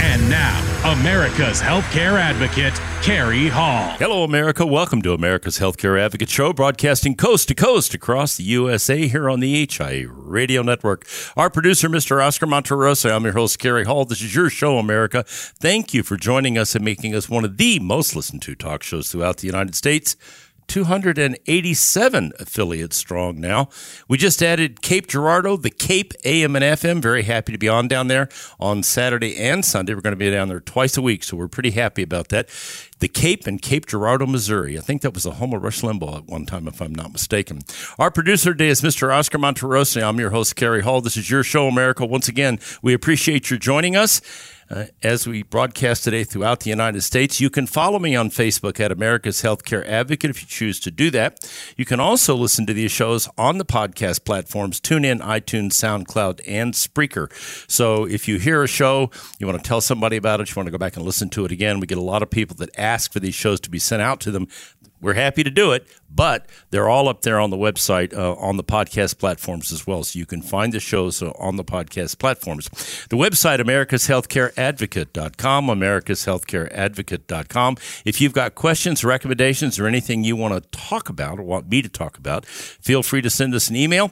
And now, America's Healthcare Advocate, Carrie Hall. Hello, America. Welcome to America's Healthcare Advocate Show, broadcasting coast to coast across the USA here on the HI Radio Network. Our producer, Mr. Oscar Monterosa. I'm your host, Carrie Hall. This is your show, America. Thank you for joining us and making us one of the most listened to talk shows throughout the United States. 287 affiliates strong now. We just added Cape Girardeau, the Cape AM and FM. Very happy to be on down there on Saturday and Sunday. We're going to be down there twice a week, so we're pretty happy about that. The Cape and Cape Girardeau, Missouri. I think that was the home of Rush Limbaugh at one time, if I'm not mistaken. Our producer today is Mr. Oscar Monterosa. I'm your host, Kerry Hall. This is your show, America. Once again, we appreciate your joining us. Uh, as we broadcast today throughout the United States. You can follow me on Facebook at America's Healthcare Advocate if you choose to do that. You can also listen to these shows on the podcast platforms TuneIn, iTunes, SoundCloud, and Spreaker. So if you hear a show, you want to tell somebody about it, you want to go back and listen to it again, we get a lot of people that ask for these shows to be sent out to them. We're happy to do it, but they're all up there on the website, uh, on the podcast platforms as well. So you can find the shows uh, on the podcast platforms. The website, americashealthcareadvocate.com, americashealthcareadvocate.com. If you've got questions, recommendations, or anything you want to talk about or want me to talk about, feel free to send us an email.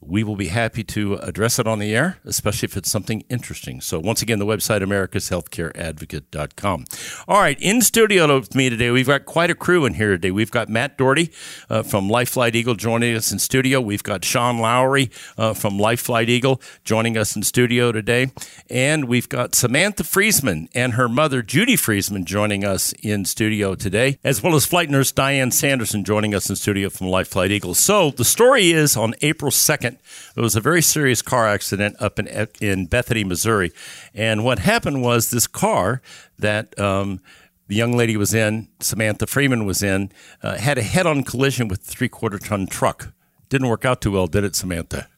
We will be happy to address it on the air, especially if it's something interesting. So, once again, the website, americashealthcareadvocate.com. All right, in studio with me today, we've got quite a crew in here today. We've got Matt Doherty uh, from Life Flight Eagle joining us in studio. We've got Sean Lowry uh, from Life Flight Eagle joining us in studio today. And we've got Samantha Freeman and her mother, Judy Freeman, joining us in studio today, as well as flight nurse Diane Sanderson joining us in studio from Life Flight Eagle. So, the story is on April 2nd, there was a very serious car accident up in in Bethany, Missouri, and what happened was this car that um, the young lady was in, Samantha Freeman was in, uh, had a head-on collision with a three-quarter ton truck. Didn't work out too well, did it, Samantha?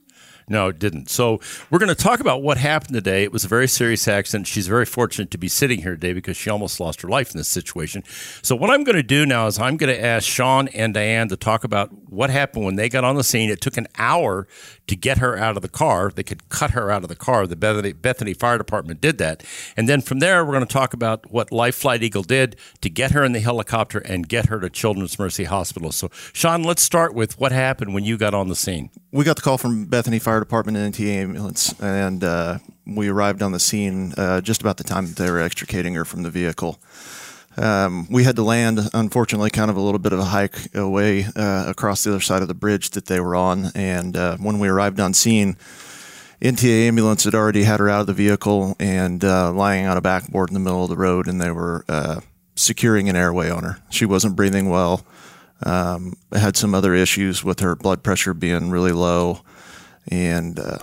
No, it didn't. So we're going to talk about what happened today. It was a very serious accident. She's very fortunate to be sitting here today because she almost lost her life in this situation. So what I'm going to do now is I'm going to ask Sean and Diane to talk about what happened when they got on the scene. It took an hour to get her out of the car. They could cut her out of the car. The Bethany, Bethany Fire Department did that. And then from there, we're going to talk about what Life Flight Eagle did to get her in the helicopter and get her to Children's Mercy Hospital. So, Sean, let's start with what happened when you got on the scene. we got the call from Bethany Fire Department and NTA ambulance, and uh, we arrived on the scene uh, just about the time that they were extricating her from the vehicle. Um, we had to land, unfortunately, kind of a little bit of a hike away uh, across the other side of the bridge that they were on. And uh, when we arrived on scene, NTA ambulance had already had her out of the vehicle and uh, lying on a backboard in the middle of the road, and they were uh, securing an airway on her. She wasn't breathing well. Um, had some other issues with her blood pressure being really low, and uh,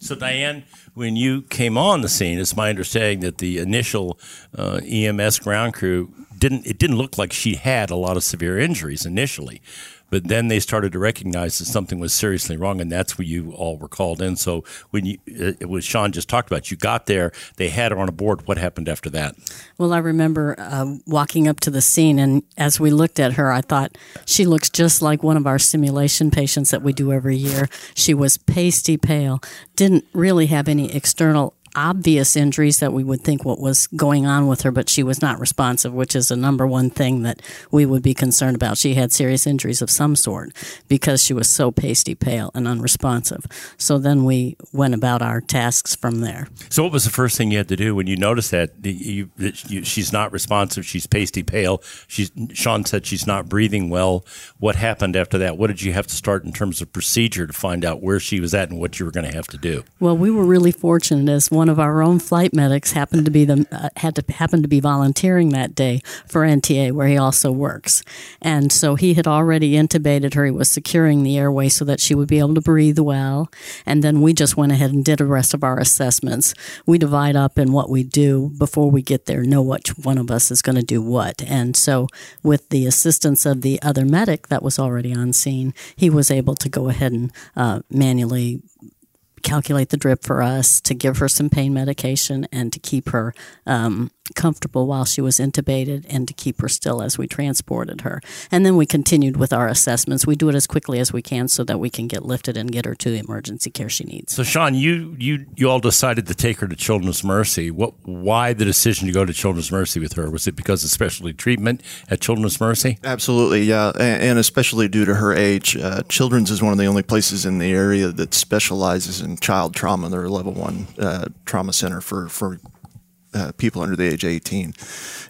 So, Diane, when you came on the scene, it's my understanding that the initial uh, EMS ground crew didn't. It didn't look like she had a lot of severe injuries initially, but then they started to recognize that something was seriously wrong, and that's where you all were called in. So, when you, uh, it was Sean just talked about, you got there, they had her on a board. What happened after that? Well, I remember uh, walking up to the scene, and as we looked at her, I thought she looks just like one of our simulation patients that we do every year. She was pasty pale, didn't really have any external obvious injuries that we would think what was going on with her, but she was not responsive, which is the number one thing that we would be concerned about. She had serious injuries of some sort because she was so pasty pale and unresponsive. So then we went about our tasks from there. So, what was the first thing you had to do when you noticed that, you, that you, she's not responsive? She's pasty pale. She's Sean said she's not breathing well. What happened after that? What did you have to start in terms of procedure to find out where she was at and what you were going to have to do? Well, we were really fortunate as one of our own flight medics happened to be the uh, had to happen to be volunteering that day for NTA where he also works. And so he had already intubated her. He was securing the airway so that she would be able to breathe well. And then we just went ahead and did the rest of our assessments. We divide up in what we do before we get there, know which one of us is going to do what. And so with the assistance of the other medic that was already on scene, he was able to go ahead and uh, manually calculate the drip for us, to give her some pain medication, and to keep her um, comfortable while she was intubated and to keep her still as we transported her. And then we continued with our assessments. We do it as quickly as we can so that we can get lifted and get her to the emergency care she needs. So, Sean, you you you all decided to take her to Children's Mercy. What? Why the decision to go to Children's Mercy with her? Was it because of specialty treatment at Children's Mercy? Absolutely, yeah, and, and especially due to her age, uh, Children's is one of the only places in the area that specializes in child trauma. They're a level one uh, trauma center for for uh, people under the age of 18.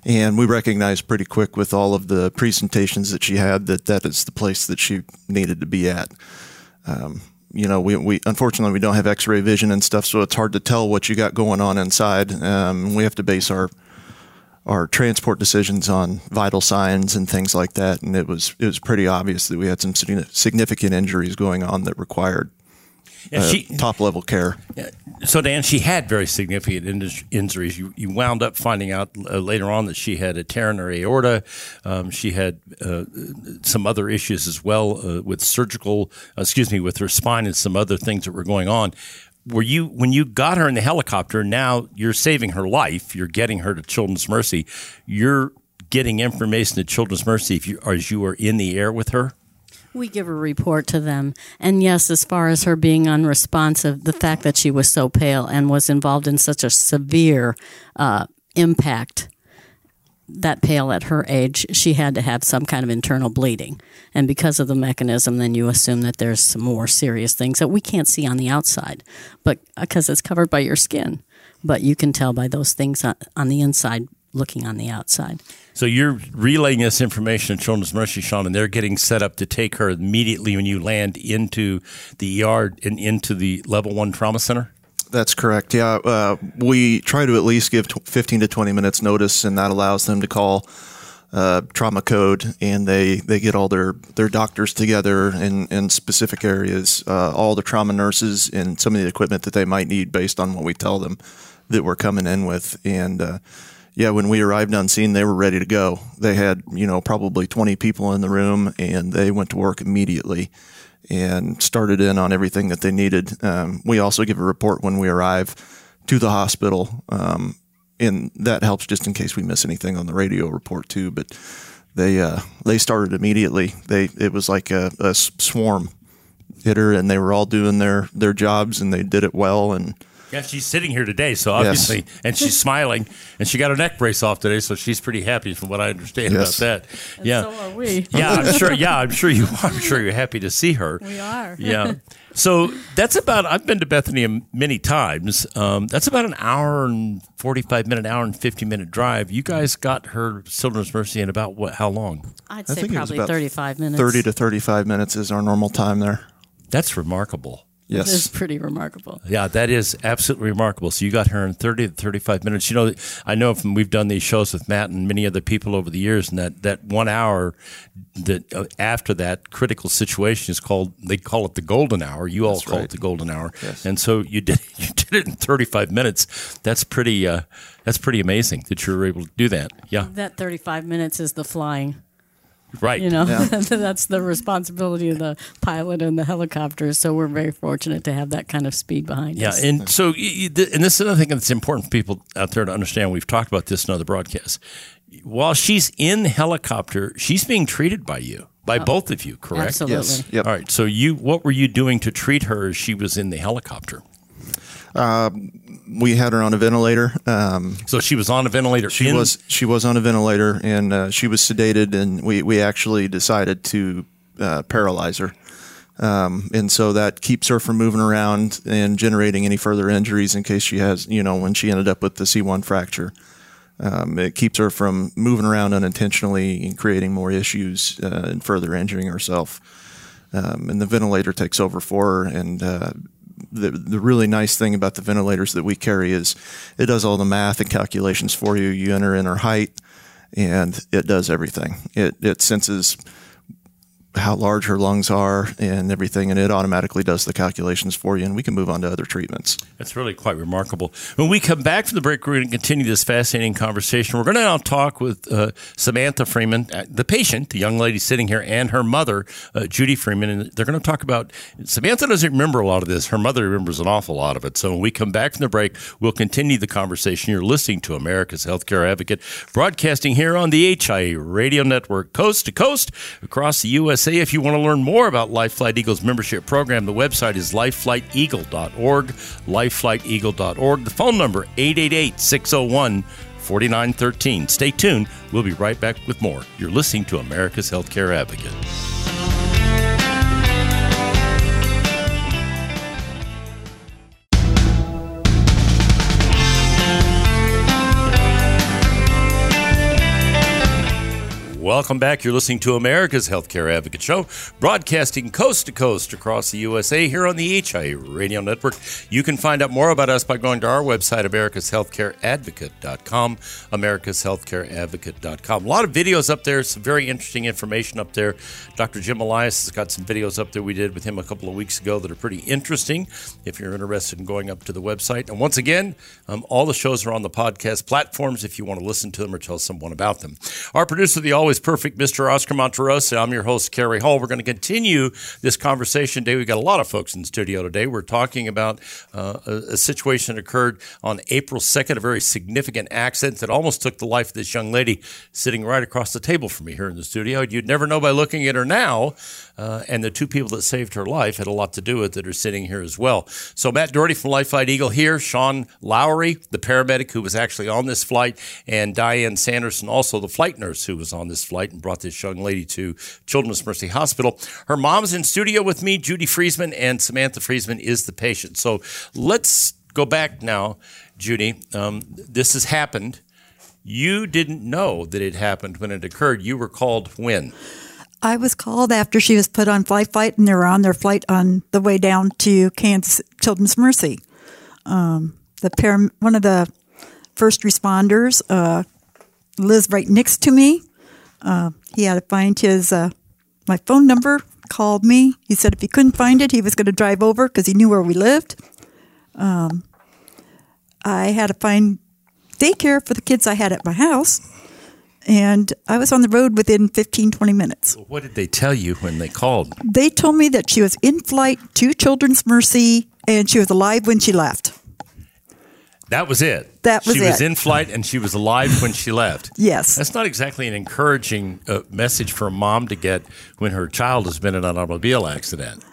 And we recognized pretty quick with all of the presentations that she had that that is the place that she needed to be at. Um, you know, we, we unfortunately we don't have X-ray vision and stuff, so it's hard to tell what you got going on inside. Um, we have to base our our transport decisions on vital signs and things like that, and it was it was pretty obvious that we had some significant injuries going on that required Yeah, uh, she- top level care. So, Dan, she had very significant in- injuries. You, you wound up finding out uh, later on that she had a tear in her aorta. Um, she had uh, some other issues as well uh, with surgical, uh, excuse me, with her spine and some other things that were going on. Were you when you got her in the helicopter? Now you're saving her life. You're getting her to Children's Mercy. You're getting information to Children's Mercy if you as you are in the air with her. We give a report to them. And yes, as far as her being unresponsive, the fact that she was so pale and was involved in such a severe uh, impact, that pale at her age, she had to have some kind of internal bleeding. And because of the mechanism, then you assume that there's some more serious things that we can't see on the outside, but because it's covered by your skin. But you can tell by those things on, on the inside looking on the outside. So you're relaying this information to Children's Mercy, Sean, and they're getting set up to take her immediately when you land into the ER and into the level one trauma center. That's correct. Yeah, uh, we try to at least give tw 15 to 20 minutes notice, and that allows them to call uh, trauma code, and they, they get all their, their doctors together in, in specific areas, uh, all the trauma nurses, and some of the equipment that they might need based on what we tell them that we're coming in with. And uh, yeah, when we arrived on scene, they were ready to go. They had you know probably 20 people in the room, and they went to work immediately and started in on everything that they needed. Um, we also give a report when we arrive to the hospital, um, and that helps just in case we miss anything on the radio report too. But they uh, they started immediately. They it was like a swarm hitter and they were all doing their their jobs, and they did it well. And Yeah, she's sitting here today, so obviously, and she's smiling, and she got her neck brace off today, so she's pretty happy, from what I understand Yes. about that. yeah, So are we. yeah, I'm sure. Yeah, I'm sure you. I'm sure you're happy to see her. We are. Yeah. So that's about. I've been to Bethany many times. Um, that's about an hour and forty-five minute, hour and fifty minute drive. You guys got her Children's Mercy in about what? How long? I'd I say think probably 35 minutes. 30 to 35 minutes is our normal time there. That's remarkable. Yes. It's pretty remarkable. Yeah, that is absolutely remarkable. So you got her in 30 to 35 minutes. You know, I know from we've done these shows with Matt and many other people over the years, and that, that one hour that uh, after that critical situation is called, they call it the golden hour. You all call it the golden hour. Yes. And so you did, you did it in 35 minutes. That's pretty, uh, that's pretty amazing that you were able to do that. Yeah, That 35 minutes is the flying. Right. You know, Yeah. that's the responsibility of the pilot and the helicopter. So we're very fortunate to have that kind of speed behind Yeah, us. and so y- y- th- and this is another thing that's important for people out there to understand. We've talked about this in other broadcasts. While she's in the helicopter, she's being treated by you, by oh, both of you, correct? Absolutely. Yes. Yep. All right. So you, what were you doing to treat her as she was in the helicopter? Uh, we had her on a ventilator. Um, So she was on a ventilator. she in- was she was on a ventilator and uh, she was sedated, and we we actually decided to uh, paralyze her. Um, and so that keeps her from moving around and generating any further injuries in case she has, you know, when she ended up with the C1 fracture. Um, it keeps her from moving around unintentionally and creating more issues uh, and further injuring herself. Um, and the ventilator takes over for her. And uh, the the really nice thing about the ventilators that we carry is it does all the math and calculations for you. You enter in her height, and it does everything. It it senses how large her lungs are and everything, and it automatically does the calculations for you, and we can move on to other treatments. That's really quite remarkable. When we come back from the break, we're going to continue this fascinating conversation. We're going to now talk with uh, Samantha Freeman, uh, the patient, the young lady sitting here, and her mother, uh, Judy Freeman. And they're going to talk about Samantha doesn't remember a lot of this. Her mother remembers an awful lot of it. So when we come back from the break, we'll continue the conversation. You're listening to America's Healthcare Advocate, broadcasting here on the HIA Radio Network, coast to coast across the USA. If you want to learn more about Life Flight Eagles membership program, the website is lifeflighteagle.org, lifeflighteagle.org. The phone number 888-601-4913. Stay tuned. We'll be right back with more. You're listening to America's Healthcare Advocate. Welcome back. You're listening to America's Healthcare Advocate Show, broadcasting coast to coast across the USA here on the HIA Radio Network. You can find out more about us by going to our website, americashealthcareadvocate.com, americashealthcareadvocate.com. A lot of videos up there, some very interesting information up there. Dr. Jim Elias has got some videos up there we did with him a couple of weeks ago that are pretty interesting if you're interested in going up to the website. And once again, um, all the shows are on the podcast platforms if you want to listen to them or tell someone about them. Our producer, the always perfect Mr. Oscar Monterosa. I'm your host, Kerry Hall. We're going to continue this conversation today. We've got a lot of folks in the studio today. We're talking about uh, a, a situation that occurred on April 2nd, a very significant accident that almost took the life of this young lady sitting right across the table from me here in the studio. You'd never know by looking at her now. Uh, and the two people that saved her life had a lot to do with it are sitting here as well. So Matt Doherty from Life Flight Eagle here, Sean Lowry, the paramedic who was actually on this flight, and Diane Sanderson, also the flight nurse who was on this flight and brought this young lady to Children's Mercy Hospital. Her mom's in studio with me, Judy Freeman, and Samantha Freeman is the patient. So let's go back now, Judy. Um, this has happened. You didn't know that it happened when it occurred. You were called when? I was called after she was put on flight flight, and they were on their flight on the way down to Kansas Children's Mercy. Um, the one of the first responders uh, lives right next to me. Uh, he had to find his uh, my phone number. Called me. He said if he couldn't find it, he was going to drive over because he knew where we lived. Um, I had to find daycare for the kids I had at my house and I was on the road within 15, 20 minutes. What did they tell you when they called? They told me that she was in flight to Children's Mercy and she was alive when she left. That was it. That was she was in flight and she was alive when she left. Yes. That's not exactly an encouraging uh, message for a mom to get when her child has been in an automobile accident.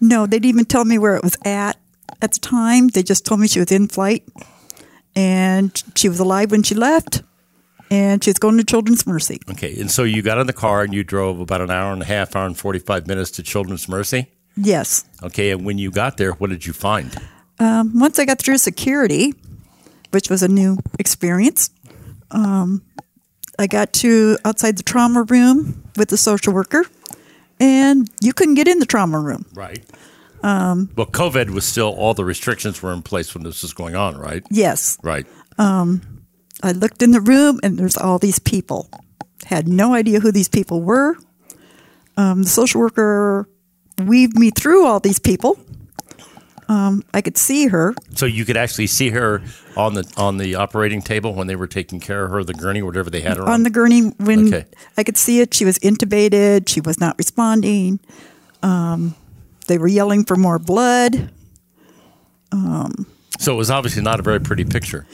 No, they didn't even tell me where it was at at the time. They just told me she was in flight and she was alive when she left and she's going to Children's Mercy. Okay, and so you got in the car and you drove about an hour and a half, hour and 45 minutes to Children's Mercy? Yes. Okay, and when you got there, what did you find? Um, once I got through security, which was a new experience, um, I got to outside the trauma room with the social worker, and you couldn't get in the trauma room. Right. Um, well, COVID was still, all the restrictions were in place when this was going on, right? Yes. Right. I looked in the room, and there's all these people. Had no idea who these people were. Um, the social worker weaved me through all these people. Um, I could see her. So you could actually see her on the on the operating table when they were taking care of her, the gurney, whatever they had her on. on the gurney when Okay. I could see it. She was intubated. She was not responding. Um, they were yelling for more blood. so it was obviously not a very pretty picture.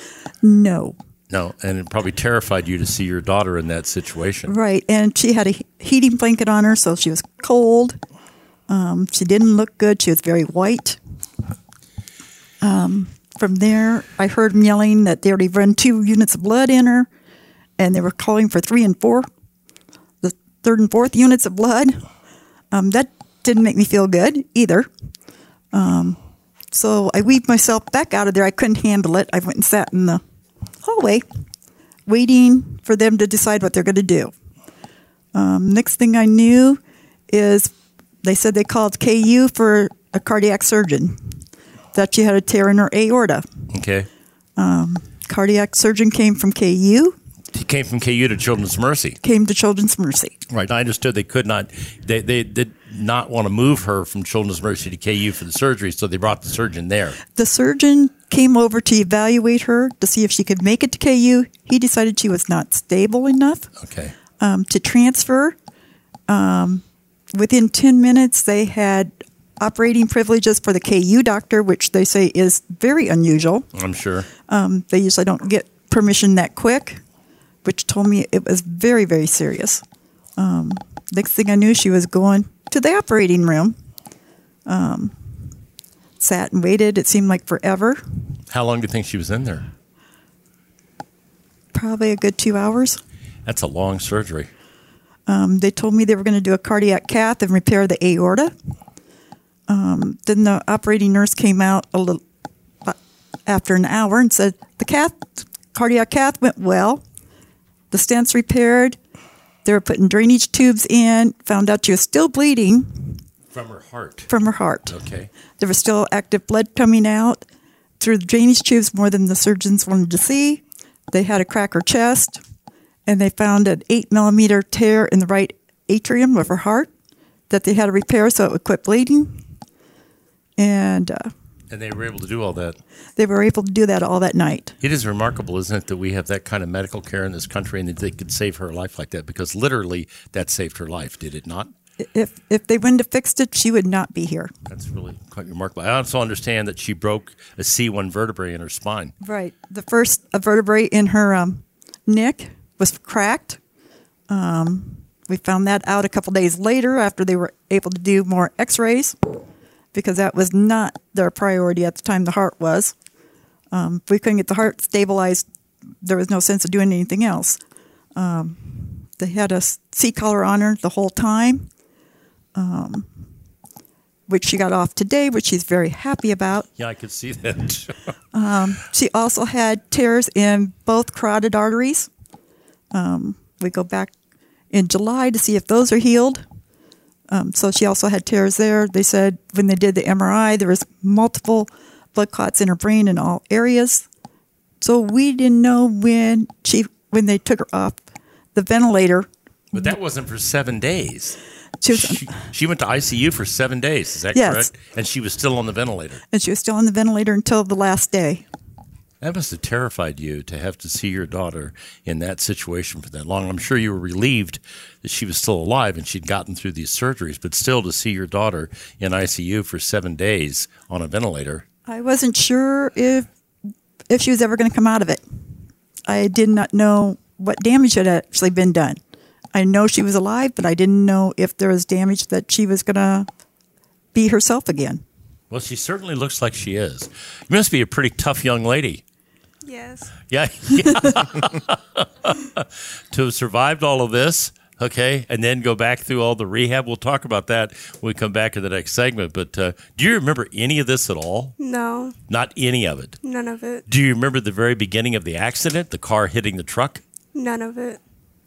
No, No, and it probably terrified you to see your daughter in that situation. right. And she had a heating blanket on her, so she was cold. Um, she didn't look good. She was very white. Um, From there, I heard them yelling that they already run two units of blood in her, and they were calling for three and four, the third and fourth units of blood. Um, that didn't make me feel good either. Um, so I weaved myself back out of there. I couldn't handle it. I went and sat in the hallway, waiting for them to decide what they're going to do. Um, next thing I knew is they said they called KU for a cardiac surgeon. That she had a tear in her aorta. Okay. Cardiac surgeon came from KU, He came from KU to Children's Mercy. came to Children's Mercy. Right. I understood they could not, they, they did not want to move her from Children's Mercy to KU for the surgery, so they brought the surgeon there. The surgeon came over to evaluate her to see if she could make it to KU. He decided she was not stable enough Okay. um, to transfer. Um, within 10 minutes, they had operating privileges for the KU doctor, which they say is very unusual. I'm sure. Um, they usually don't get permission that quick, which told me it was very, very serious. Um, next thing I knew, she was going to the operating room. Um, sat and waited. It seemed like forever, How long do you think she was in there? probably a good two hours. That's a long surgery. Um, they told me they were going to do a cardiac cath and repair the aorta. Um, then the operating nurse came out a little uh, after an hour and said the cath, cardiac cath went well. The stents repaired. They were putting drainage tubes in. Found out she was still bleeding From her heart. from her heart. Okay. There was still active blood coming out through the drainage tubes more than the surgeons wanted to see. They had a crack her chest, and they found an eight millimeter tear in the right atrium of her heart that they had to repair so it would quit bleeding. And uh, And they were able to do all that. they were able to do that all that night. It is remarkable, isn't it, that we have that kind of medical care in this country and that they could save her life like that because literally that saved her life, did it not? If if they wouldn't have fixed it, she would not be here. That's really quite remarkable. I also understand that she broke a C1 vertebrae in her spine. Right. The first vertebrae in her um, neck was cracked. Um, we found that out a couple days later after they were able to do more x rays because that was not their priority at the time the heart was. Um, if we couldn't get the heart stabilized, there was no sense of doing anything else. Um, they had a C collar on her the whole time, um, which she got off today, which she's very happy about. Yeah, I could see that. She also had tears in both carotid arteries. Um, we go back in July to see if those are healed. Um, so she also had tears there. They said when they did the MRI, there was multiple blood clots in her brain in all areas. So we didn't know when she when they took her off the ventilator. but that wasn't for seven days. She was, She, she went to ICU for seven days. Is that Yes. correct? And she was still on the ventilator. and she was still on the ventilator until the last day. That must have terrified you to have to see your daughter in that situation for that long. I'm sure you were relieved that she was still alive and she'd gotten through these surgeries, but still to see your daughter in ICU for seven days on a ventilator. I wasn't sure if if she was ever going to come out of it. I did not know what damage had actually been done. I know she was alive, but I didn't know if there was damage that she was going to be herself again. Well, she certainly looks like she is. You must be a pretty tough young lady. Yes. Yeah. to have survived all of this, okay, and then go back through all the rehab. We'll talk about that when we come back to the next segment. But uh, do you remember any of this at all? No. Not any of it. None of it. Do you remember the very beginning of the accident, the car hitting the truck? None of it.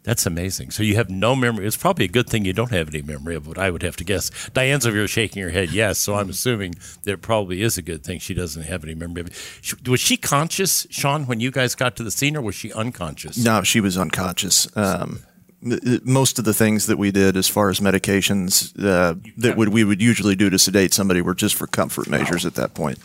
That's amazing. So you have no memory. It's probably a good thing you don't have any memory of what I would have to guess. Diane's over here shaking her head yes. So I'm assuming that it probably is a good thing she doesn't have any memory of it. Was she conscious, Sean, when you guys got to the scene, or was she unconscious? No, she was unconscious. Um, most of the things that we did, as far as medications uh, that would we would usually do to sedate somebody, were just for comfort measures at that point.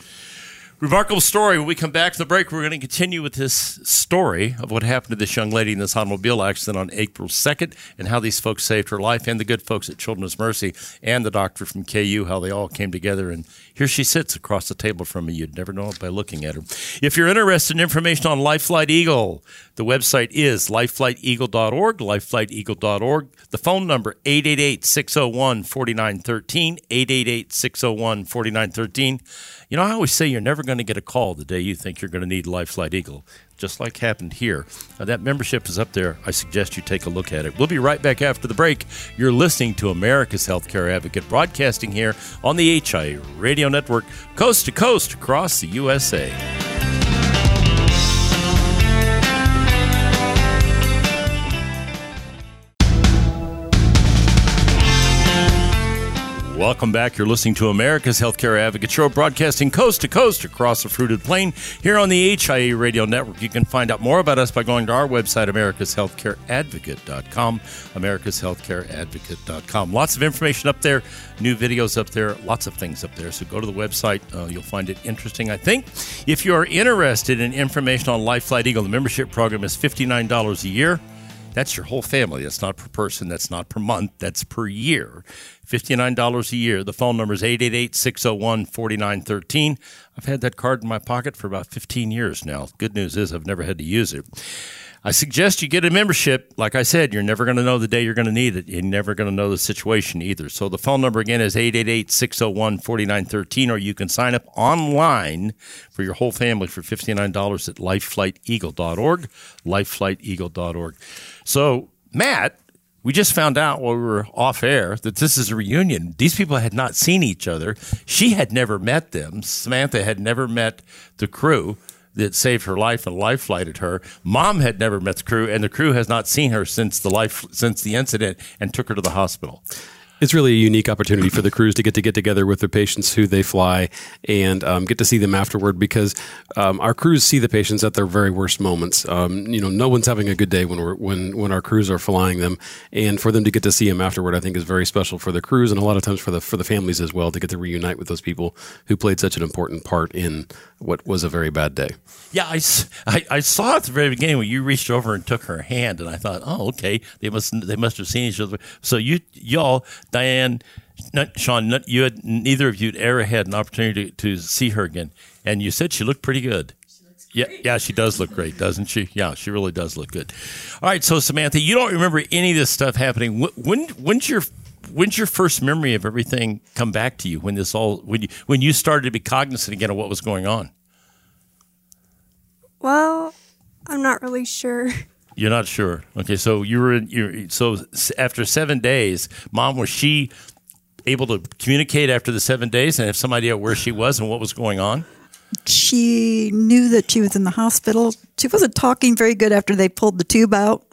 Remarkable story. When we come back to the break, we're going to continue with this story of what happened to this young lady in this automobile accident on April 2nd and how these folks saved her life and the good folks at Children's Mercy and the doctor from KU, how they all came together. And here she sits across the table from me. You'd never know it by looking at her. If you're interested in information on Life Flight Eagle, the website is lifeflighteagle.org, lifeflighteagle.org. The phone number, 888-601-4913, 888-601-4913. You know, I always say you're never going to get a call the day you think you're going to need Life Flight Eagle, just like happened here. Now, that membership is up there. I suggest you take a look at it. We'll be right back after the break. You're listening to America's Healthcare Advocate, broadcasting here on the HIA Radio Network, coast to coast across the USA. Welcome back. You're listening to America's Healthcare Advocate Show, broadcasting coast to coast across the fruited plain here on the HIA Radio Network. You can find out more about us by going to our website, americashealthcareadvocate.com. Americashealthcareadvocate.com. Lots of information up there, new videos up there, lots of things up there. So go to the website. Uh, you'll find it interesting, I think. If you are interested in information on Life Flight Eagle, the membership program is $59 a year. That's your whole family. That's not per person. That's not per month. That's per year. $59 a year. The phone number is 888 601 4913. I've had that card in my pocket for about 15 years now. Good news is I've never had to use it. I suggest you get a membership. Like I said, you're never going to know the day you're going to need it. You're never going to know the situation either. So the phone number again is 888 601 4913, or you can sign up online for your whole family for $59 at lifeflighteagle.org. Lifeflighteagle.org. So, Matt, we just found out while we were off air that this is a reunion. These people had not seen each other. She had never met them. Samantha had never met the crew that saved her life and life flighted her. Mom had never met the crew, and the crew has not seen her since the life since the incident and took her to the hospital. It's really a unique opportunity for the crews to get to get together with their patients who they fly and um, get to see them afterward because um, our crews see the patients at their very worst moments. Um, you know, no one's having a good day when we're when when our crews are flying them, and for them to get to see them afterward, I think is very special for the crews and a lot of times for the for the families as well to get to reunite with those people who played such an important part in what was a very bad day. Yeah, I, I, I saw at the very beginning when you reached over and took her hand, and I thought, oh, okay, they must they must have seen each other. So you y'all, Diane, not, Sean, not, you had neither of you had ever had an opportunity to, to see her again, and you said she looked pretty good. Yeah, yeah, she does look great, doesn't she? Yeah, she really does look good. All right, so Samantha, you don't remember any of this stuff happening. When when's your when's your first memory of everything come back to you? When this all when you when you started to be cognizant again of what was going on? Well, I'm not really sure. You're not sure. Okay, so you were in. You so after seven days, mom was she able to communicate after the seven days and have some idea where she was and what was going on? She knew that she was in the hospital. She wasn't talking very good after they pulled the tube out.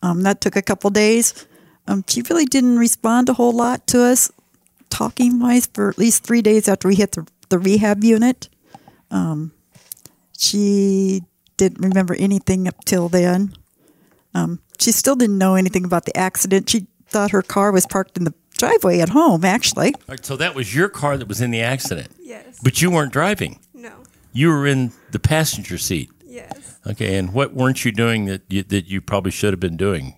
Um, that took a couple days. Um, she really didn't respond a whole lot to us, talking wise, for at least three days after we hit the, the rehab unit. Um, she didn't remember anything up till then. Um, she still didn't know anything about the accident. She thought her car was parked in the driveway at home, actually. All right, so that was your car that was in the accident. Yes. But you weren't driving. No. You were in the passenger seat. Yes. Okay, and what weren't you doing that you, that you probably should have been doing?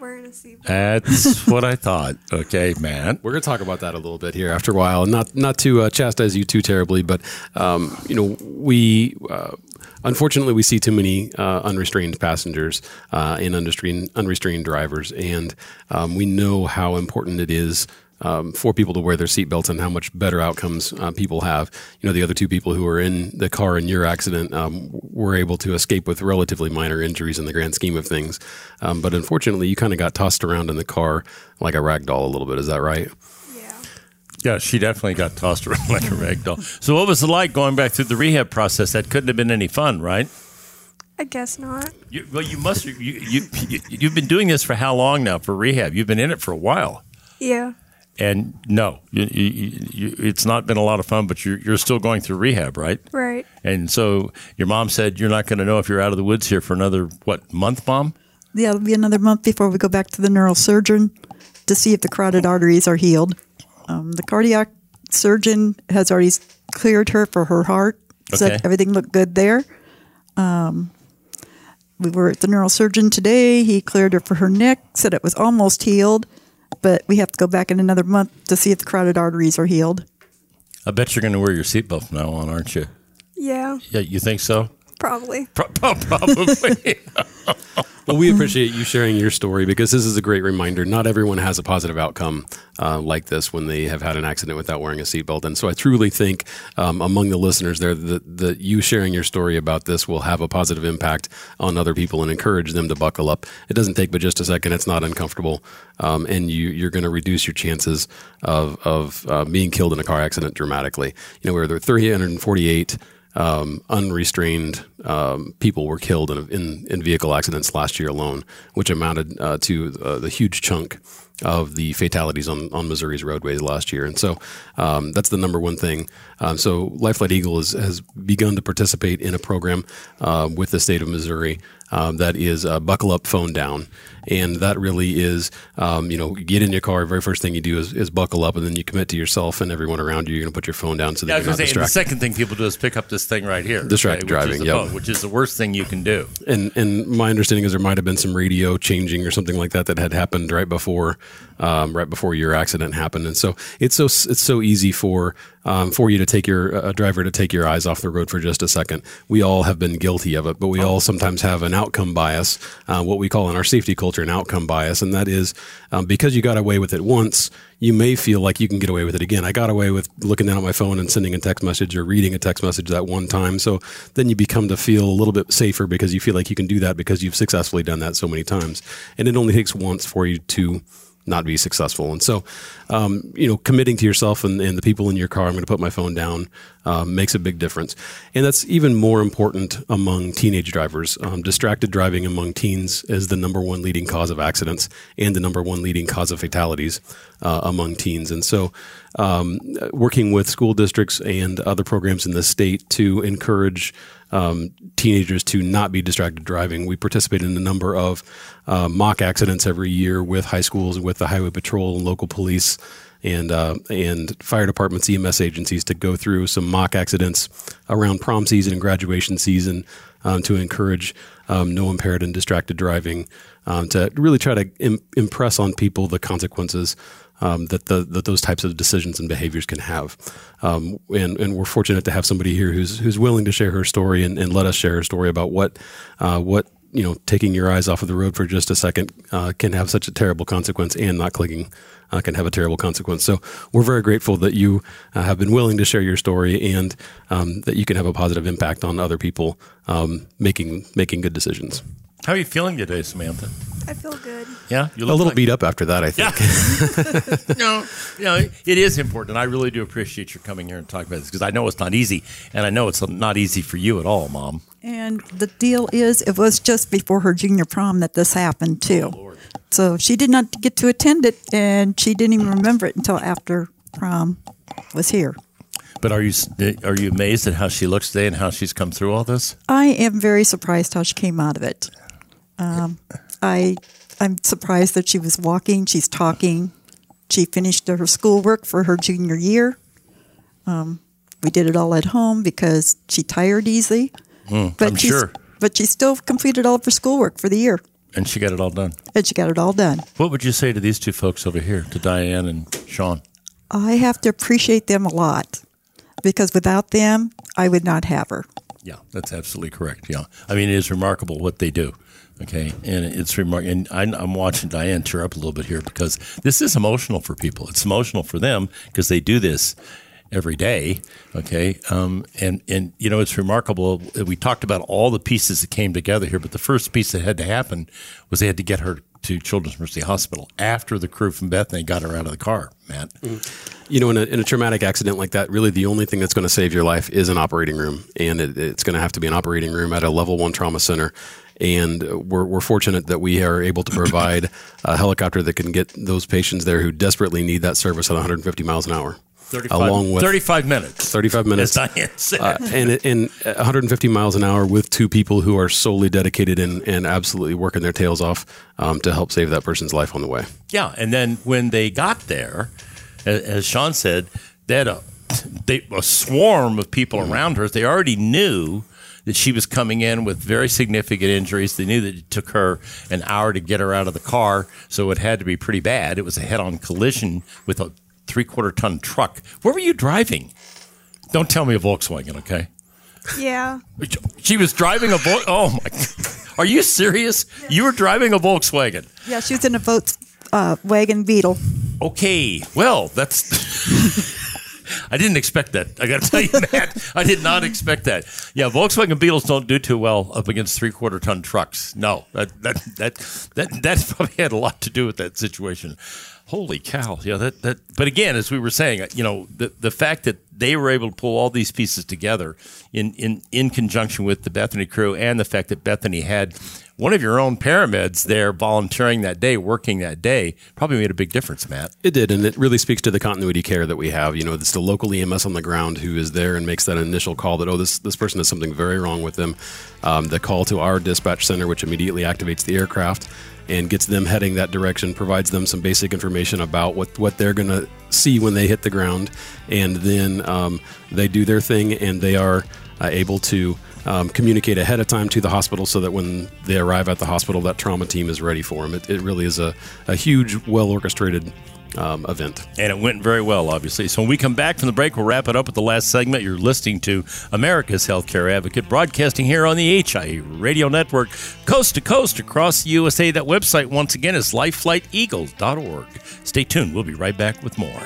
Wearing a seatbelt. That's what I thought. Okay, man. We're going to talk about that a little bit here after a while, not not to uh, chastise you too terribly, but um, you know we. Uh, unfortunately, we see too many uh, unrestrained passengers uh, and unrestrained, unrestrained drivers, and um, we know how important it is um, for people to wear their seatbelts and how much better outcomes uh, people have. You know, the other two people who were in the car in your accident um, were able to escape with relatively minor injuries in the grand scheme of things. Um, but unfortunately, you kind of got tossed around in the car like a rag doll a little bit. Is that right? Yeah, she definitely got tossed around like a rag doll. So, what was it like going back through the rehab process? That couldn't have been any fun, right? I guess not. You, well, you must. You, you, you you've been doing this for how long now for rehab? You've been in it for a while. Yeah. And no, you, you, you, it's not been a lot of fun, but you're, you're still going through rehab, right? Right. And so your mom said you're not going to know if you're out of the woods here for another, what, month, mom? Yeah, it'll be another month before we go back to the neurosurgeon to see if the carotid arteries are healed. Um, the cardiac surgeon has already cleared her for her heart, said Okay. everything looked good there. Um, we were at the neurosurgeon today. He cleared her for her neck, said it was almost healed, but we have to go back in another month to see if the carotid arteries are healed. I bet you're going to wear your seatbelt from now on, aren't you? Yeah. Yeah, you think so? Probably. Pro- probably. Well, we appreciate you sharing your story because this is a great reminder. Not everyone has a positive outcome uh, like this when they have had an accident without wearing a seatbelt. And so I truly think um, among the listeners there that, that you sharing your story about this will have a positive impact on other people and encourage them to buckle up. It doesn't take but just a second. It's not uncomfortable. Um, and you, you're going to reduce your chances of, of uh, being killed in a car accident dramatically. You know, where there are 348 um, unrestrained um, people were killed in, in, in vehicle accidents last year alone, which amounted uh, to uh, the huge chunk of the fatalities on, on Missouri's roadways last year. And so um, that's the number one thing. Um, so Life Flight Eagle is, has begun to participate in a program uh, with the state of Missouri um, that is uh, buckle up, phone down. And that really is, um, you know, get in your car. Very first thing you do is, is buckle up, and then you commit to yourself and everyone around you. You're going to put your phone down so that Yeah, you're not say, and the second thing people do is pick up this thing right here. Distracted okay, which is driving, the yep. phone, which is the worst thing you can do. and and my understanding is there might have been some radio changing or something like that that had happened right before um, right before your accident happened and so it's so it's so easy for um, for you to take your a driver to take your eyes off the road for just a second we all have been guilty of it but we all sometimes have an outcome bias uh, what we call in our safety culture an outcome bias and that is um, because you got away with it once you may feel like you can get away with it again. I got away with looking down at my phone and sending a text message or reading a text message that one time. So then you become to feel a little bit safer because you feel like you can do that because you've successfully done that so many times. And it only takes once for you to not be successful. And so, um, you know, committing to yourself and, and the people in your car, I'm going to put my phone down, um, makes a big difference. And that's even more important among teenage drivers. Um, distracted driving among teens is the number one leading cause of accidents and the number one leading cause of fatalities uh, among teens. And so, um, working with school districts and other programs in the state to encourage um, teenagers to not be distracted driving. We participate in a number of uh, mock accidents every year with high schools and with the highway patrol and local police and uh, and fire departments, EMS agencies to go through some mock accidents around prom season and graduation season um, to encourage um, no impaired and distracted driving. Um, to really try to Im- impress on people the consequences um, that the that those types of decisions and behaviors can have. Um, and and we're fortunate to have somebody here who's who's willing to share her story and, and let us share her story about what uh, what you know taking your eyes off of the road for just a second uh, can have such a terrible consequence, and not clicking uh, can have a terrible consequence. So we're very grateful that you uh, have been willing to share your story and um, that you can have a positive impact on other people um, making making good decisions. How are you feeling today, Samantha? I feel good. Yeah, you look a little like- beat up after that, I think. no, you know, it is important, and I really do appreciate your coming here and talking about this because I know it's not easy, and I know it's not easy for you at all, Mom. And the deal is, it was just before her junior prom that this happened oh, too. So she did not get to attend it, and she didn't even remember it until after prom was here. But are you eh, are you amazed at how she looks today and how she's come through all this? I am very surprised how she came out of it. Um, I I'm surprised that she was walking. She's talking. She finished her schoolwork for her junior year. Um, we did it all at home because she tired easy. Hmm, I'm she's- sure, But she still completed all of her schoolwork for the year, and she got it all done. and she got it all done. What would you say to these two folks over here, to Diane and Sean? I have to appreciate them a lot because without them, I would not have her. Yeah, that's absolutely correct. Yeah, I mean, it is remarkable what they do. Okay, and it's remarkable. And I, I'm watching Diane tear up a little bit here because this is emotional for people. It's emotional for them because they do this every day. Okay, um, and and you know, it's remarkable. We talked about all the pieces that came together here, but the first piece that had to happen was they had to get her to Children's Mercy Hospital after the crew from Bethany got her out of the car. Matt. You know, in a, in a traumatic accident like that, really the only thing that's going to save your life is an operating room. And it, it's going to have to be an operating room at a level one trauma center. And we're, we're fortunate that we are able to provide a helicopter that can get those patients there who desperately need that service at 150 miles an hour. 35, along with 35 minutes. 35 minutes. As Diane said. Uh, and and 150 miles an hour with two people who are solely dedicated and, and absolutely working their tails off um, to help save that person's life on the way. Yeah, and then when they got there, as Sean said, they had a, they, a swarm of people around her. They already knew that she was coming in with very significant injuries. They knew that it took her an hour to get her out of the car, so it had to be pretty bad. It was a head-on collision with a three-quarter ton truck. Where were you driving? Don't tell me a Volkswagen, okay? Yeah. She was driving a Vol. Oh my! Are you serious? You were driving a Volkswagen. Yeah, she was in a Volkswagen uh, Beetle. Okay. Well, that's. I didn't expect that. I got to tell you, Matt. I did not expect that. Yeah, Volkswagen Beetles don't do too well up against three quarter ton trucks. No, that that that that that probably had a lot to do with that situation. Holy cow! Yeah, that that. But again, as we were saying, you know, the the fact that they were able to pull all these pieces together in in in conjunction with the Bethany crew, and the fact that Bethany had one of your own paramedics there volunteering that day, working that day, probably made a big difference, Matt. It did, and it really speaks to the continuity care that we have. You know, it's the local EMS on the ground who is there and makes that initial call that oh, this this person has something very wrong with them. Um, the call to our dispatch center, which immediately activates the aircraft and gets them heading that direction, provides them some basic information about what, what they're going to see when they hit the ground, and then um, they do their thing and they are uh, able to um, communicate ahead of time to the hospital so that when they arrive at the hospital, that trauma team is ready for them. It, it really is a, a huge, well orchestrated um, event. And it went very well, obviously. So when we come back from the break, we'll wrap it up with the last segment. You're listening to America's Healthcare Advocate, broadcasting here on the HIE Radio Network, coast to coast across the USA. That website, once again, is lifeflighteagles.org. Stay tuned. We'll be right back with more.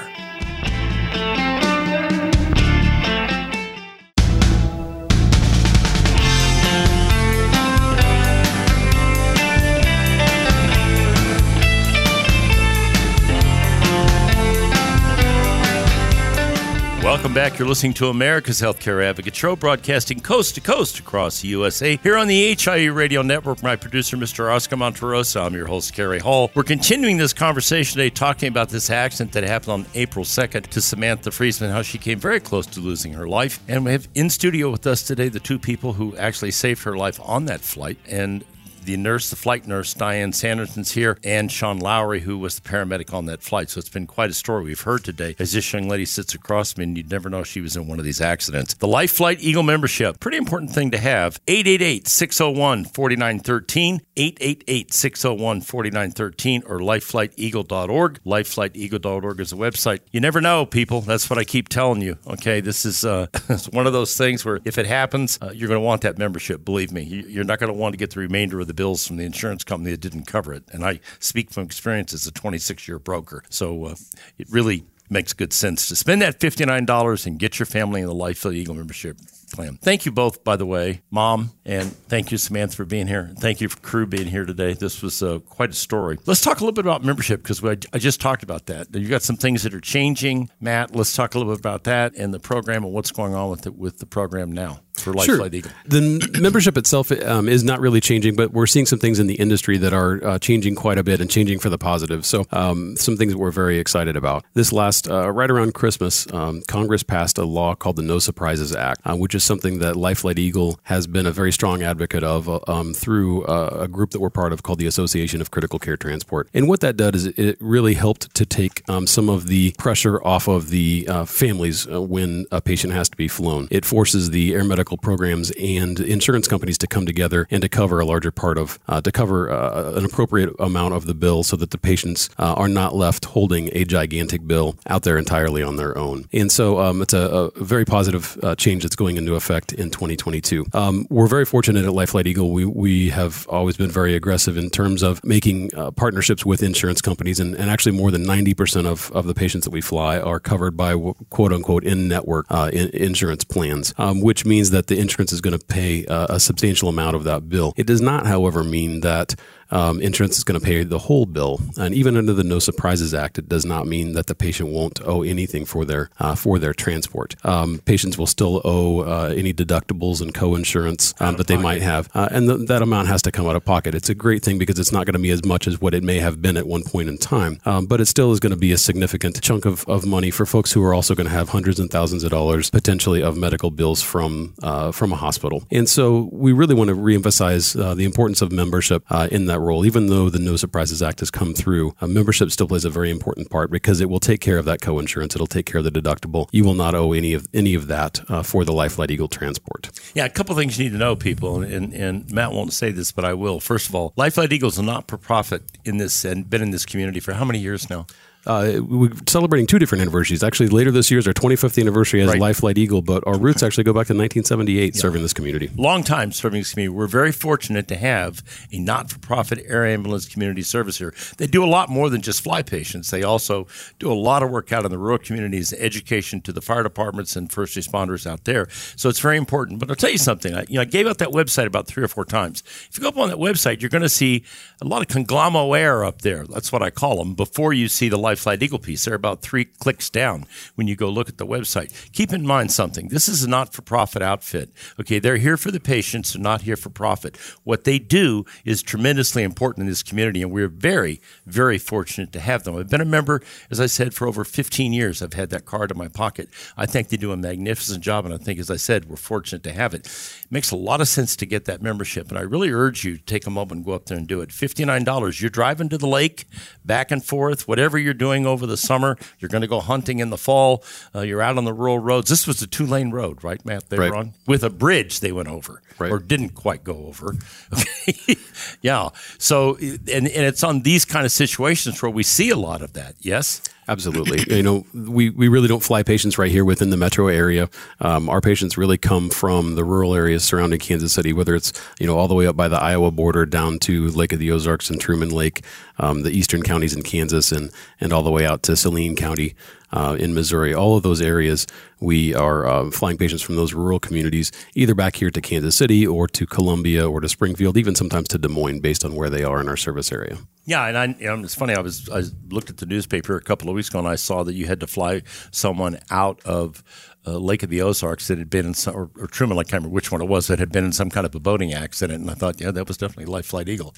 Welcome back. You're listening to America's Healthcare Advocate Show, broadcasting coast to coast across the USA. Here on the HIE Radio Network, my producer, Mr. Oscar Monterosa. I'm your host, Kerry Hall. We're continuing this conversation today, talking about this accident that happened on April 2nd to Samantha Freeman, how she came very close to losing her life. And we have in studio with us today the two people who actually saved her life on that flight. And the nurse, the flight nurse, Diane Sanderson's here, and Sean Lowry, who was the paramedic on that flight. So it's been quite a story we've heard today. As this young lady sits across me, and you'd never know she was in one of these accidents. The Life Flight Eagle membership, pretty important thing to have. 888 601 4913, 888 601 4913, or lifeflighteagle.org. Lifeflighteagle.org is a website. You never know, people. That's what I keep telling you. Okay, this is uh, one of those things where if it happens, uh, you're going to want that membership. Believe me, you're not going to want to get the remainder of the bills from the insurance company that didn't cover it. And I speak from experience as a 26 year broker. So uh, it really makes good sense to spend that $59 and get your family in the Life Flight Eagle membership plan. Thank you both, by the way, Mom, and thank you, Samantha, for being here. Thank you for crew being here today. This was uh, quite a story. Let's talk a little bit about membership because I just talked about that. You got some things that are changing, Matt. Let's talk a little bit about that and the program and what's going on with it with the program now for Life Sure. Flight Eagle. The membership itself um, is not really changing, but we're seeing some things in the industry that are uh, changing quite a bit and changing for the positive. So, um, some things that we're very excited about. This last, uh, right around Christmas, um, Congress passed a law called the No Surprises Act, uh, which is something that Life Flight Eagle has been a very strong advocate of uh, um, through uh, a group that we're part of called the Association of Critical Care Transport. And what that does is it really helped to take um, some of the pressure off of the uh, families when a patient has to be flown. It forces the air medical programs and insurance companies to come together and to cover a larger part of, uh, to cover uh, an appropriate amount of the bill so that the patients uh, are not left holding a gigantic bill out there entirely on their own. And so um, it's a, a very positive uh, change that's going into effect in 2022. Um, we're very fortunate at Life Flight Eagle. We, we have always been very aggressive in terms of making uh, partnerships with insurance companies, and, and actually more than 90% of, of the patients that we fly are covered by quote unquote in network uh, in, insurance plans, um, which means that the insurance is going to pay uh, a substantial amount of that bill. It does not, however, mean that um, insurance is going to pay the whole bill, and even under the No Surprises Act, it does not mean that the patient won't owe anything for their uh, for their transport. Um, patients will still owe uh, any deductibles and co-insurance um, that they might have, uh, and th- that amount has to come out of pocket. It's a great thing because it's not going to be as much as what it may have been at one point in time, um, but it still is going to be a significant chunk of, of money for folks who are also going to have hundreds and thousands of dollars potentially of medical bills from uh, from a hospital. And so we really want to reemphasize uh, the importance of membership uh, in that role. Even though the No Surprises Act has come through, uh, membership still plays a very important part because it will take care of that co-insurance. It'll take care of the deductible. You will not owe any of any of that uh, for the Life Flight Eagle transport. Yeah, a couple things you need to know, people, and, and Matt won't say this, but I will. First of all, Life Flight Eagles are not for profit in this and been in this community for how many years now? Uh, we're celebrating two different anniversaries. Actually, later this year is our 25th anniversary as Right. Life Flight Eagle, but our roots actually go back to 1978, serving this community. long time serving this community. We're very fortunate to have a not-for-profit air ambulance community service here. They do a lot more than just fly patients. They also do a lot of work out in the rural communities, education to the fire departments and first responders out there. So it's very important. But I'll tell you something. I, you know, I gave out that website about three or four times. If you go up on that website, you're going to see a lot of conglomerates air up there. That's what I call them. Before you see the Life Flight Eagle piece, they're about three clicks down when you go look at the website. Keep in mind something. This is a not-for-profit outfit. Okay, they're here for the patients. They're not here for profit. What they do is tremendously important in this community, and we're very, very fortunate to have them. I've been a member, as I said, for over 15 years. I've had that card in my pocket. I think they do a magnificent job, and I think, as I said, we're fortunate to have it. It makes a lot of sense to get that membership, and I really urge you to take a moment and go up there and do it. $59. You're driving to the lake, back and forth, whatever you're doing over the summer. You're going to go hunting in the fall. Uh, you're out on the rural roads. This was a two lane road, right, Matt? They Right. were on with a bridge they went over Right. or didn't quite go over. Okay. yeah. So, and, and it's on these kind of situations where we see a lot of that. Yes. Absolutely. you know, we, we really don't fly patients right here within the metro area. Um, our patients really come from the rural areas surrounding Kansas City, whether it's, you know, all the way up by the Iowa border down to Lake of the Ozarks and Truman Lake, um, the eastern counties in Kansas, and, and all the way out to Saline County uh, in Missouri. All of those areas, we are uh, flying patients from those rural communities, either back here to Kansas City or to Columbia or to Springfield, even sometimes to Des Moines, based on where they are in our service area. Yeah, and I, know, it's funny. I was I looked at the newspaper a couple of weeks ago, and I saw that you had to fly someone out of uh, Lake of the Ozarks that had been in some, or, or Truman, I can't remember which one it was, that had been in some kind of a boating accident. And I thought, yeah, that was definitely Life Flight Eagle.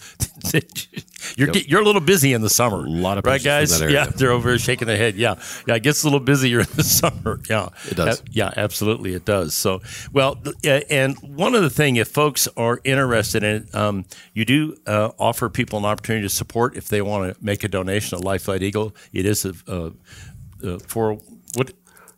you're Yep. you're a little busy in the summer, a lot of right, guys. that area. Yeah, they're over here shaking their head. Yeah, yeah, it gets a little busier in the summer. Yeah, It does. Yeah, absolutely, it does. So, well, and one other thing, if folks are interested in it, um, you do uh, offer people an opportunity to support if they want to make a donation to Life Flight Eagle. It is a, uh uh for what.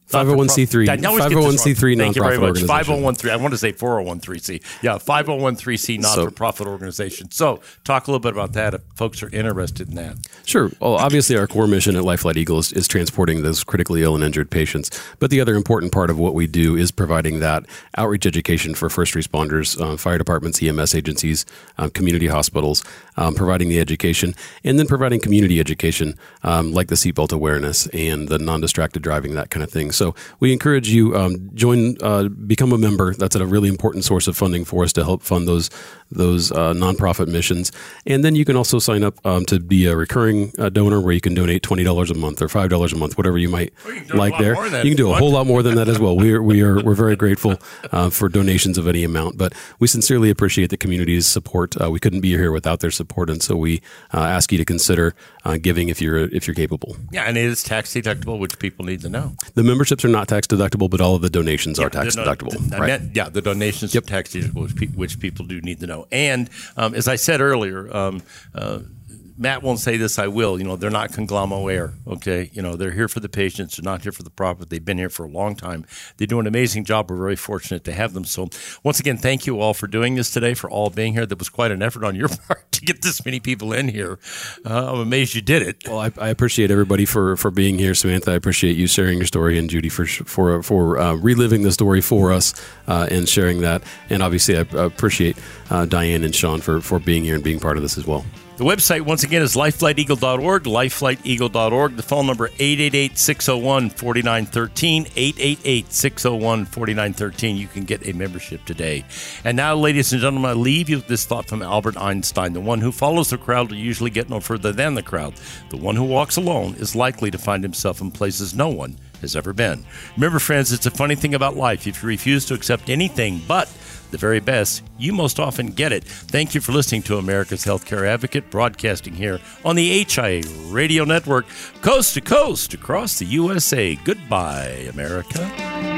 501c3 I always 501c3 wrong. Thank you very much. organization. 5013. I want to say 401c. Yeah, 5013c not for profit organization. So, talk a little bit about that if folks are interested in that. Sure. Well, obviously, our core mission at Life Flight Eagle is, is transporting those critically ill and injured patients. But the other important part of what we do is providing that outreach education for first responders, uh, fire departments, EMS agencies, um, community hospitals, um, providing the education, and then providing community education um, like the seatbelt awareness and the non distracted driving, that kind of thing. So we encourage you um, join, uh, become a member. That's a really important source of funding for us to help fund those those uh, nonprofit missions. And then you can also sign up um, to be a recurring uh, donor, where you can donate twenty dollars a month or five dollars a month, whatever you might you can do a like. There, more than that you can do a whole lot more than that as well. We are we are we're very grateful uh, for donations of any amount, but we sincerely appreciate the community's support. Uh, we couldn't be here without their support, and so we uh, ask you to consider uh, giving if you're if you're capable. Yeah, and it is tax deductible, which people need to know. The memberships are not tax deductible, but all of the donations are tax no, deductible. the- right. meant- yeah, the donations are tax deductible, which, pe- which people do need to know. And um, as I said earlier, um, uh, Matt won't say this, I will. You know, they're not conglomerate. Okay, you know, they're here for the patients. They're not here for the profit. They've been here for a long time. They do an amazing job. We're very fortunate to have them. So, once again, thank you all for doing this today, for all being here. That was quite an effort on your part to get this many people in here. Uh, I'm amazed you did it. Well, I, I appreciate everybody for, for being here, Samantha. I appreciate you sharing your story, and Judy for for for uh, reliving the story for us uh, and sharing that. And obviously, I appreciate uh, Diane and Sean for for being here and being part of this as well. The website, once again, is lifeflighteagle.org, lifeflighteagle.org. The phone number, 888-601-4913, 888-601-4913. You can get a membership today. And now, ladies and gentlemen, I leave you with this thought from Albert Einstein. The one who follows the crowd will usually get no further than the crowd. The one who walks alone is likely to find himself in places no one has ever been. Remember, friends, it's a funny thing about life. If you refuse to accept anything but the very best, you most often get it. Thank you for listening to America's Healthcare Advocate, broadcasting here on the HIE Radio Network, coast to coast across the USA. Goodbye, America.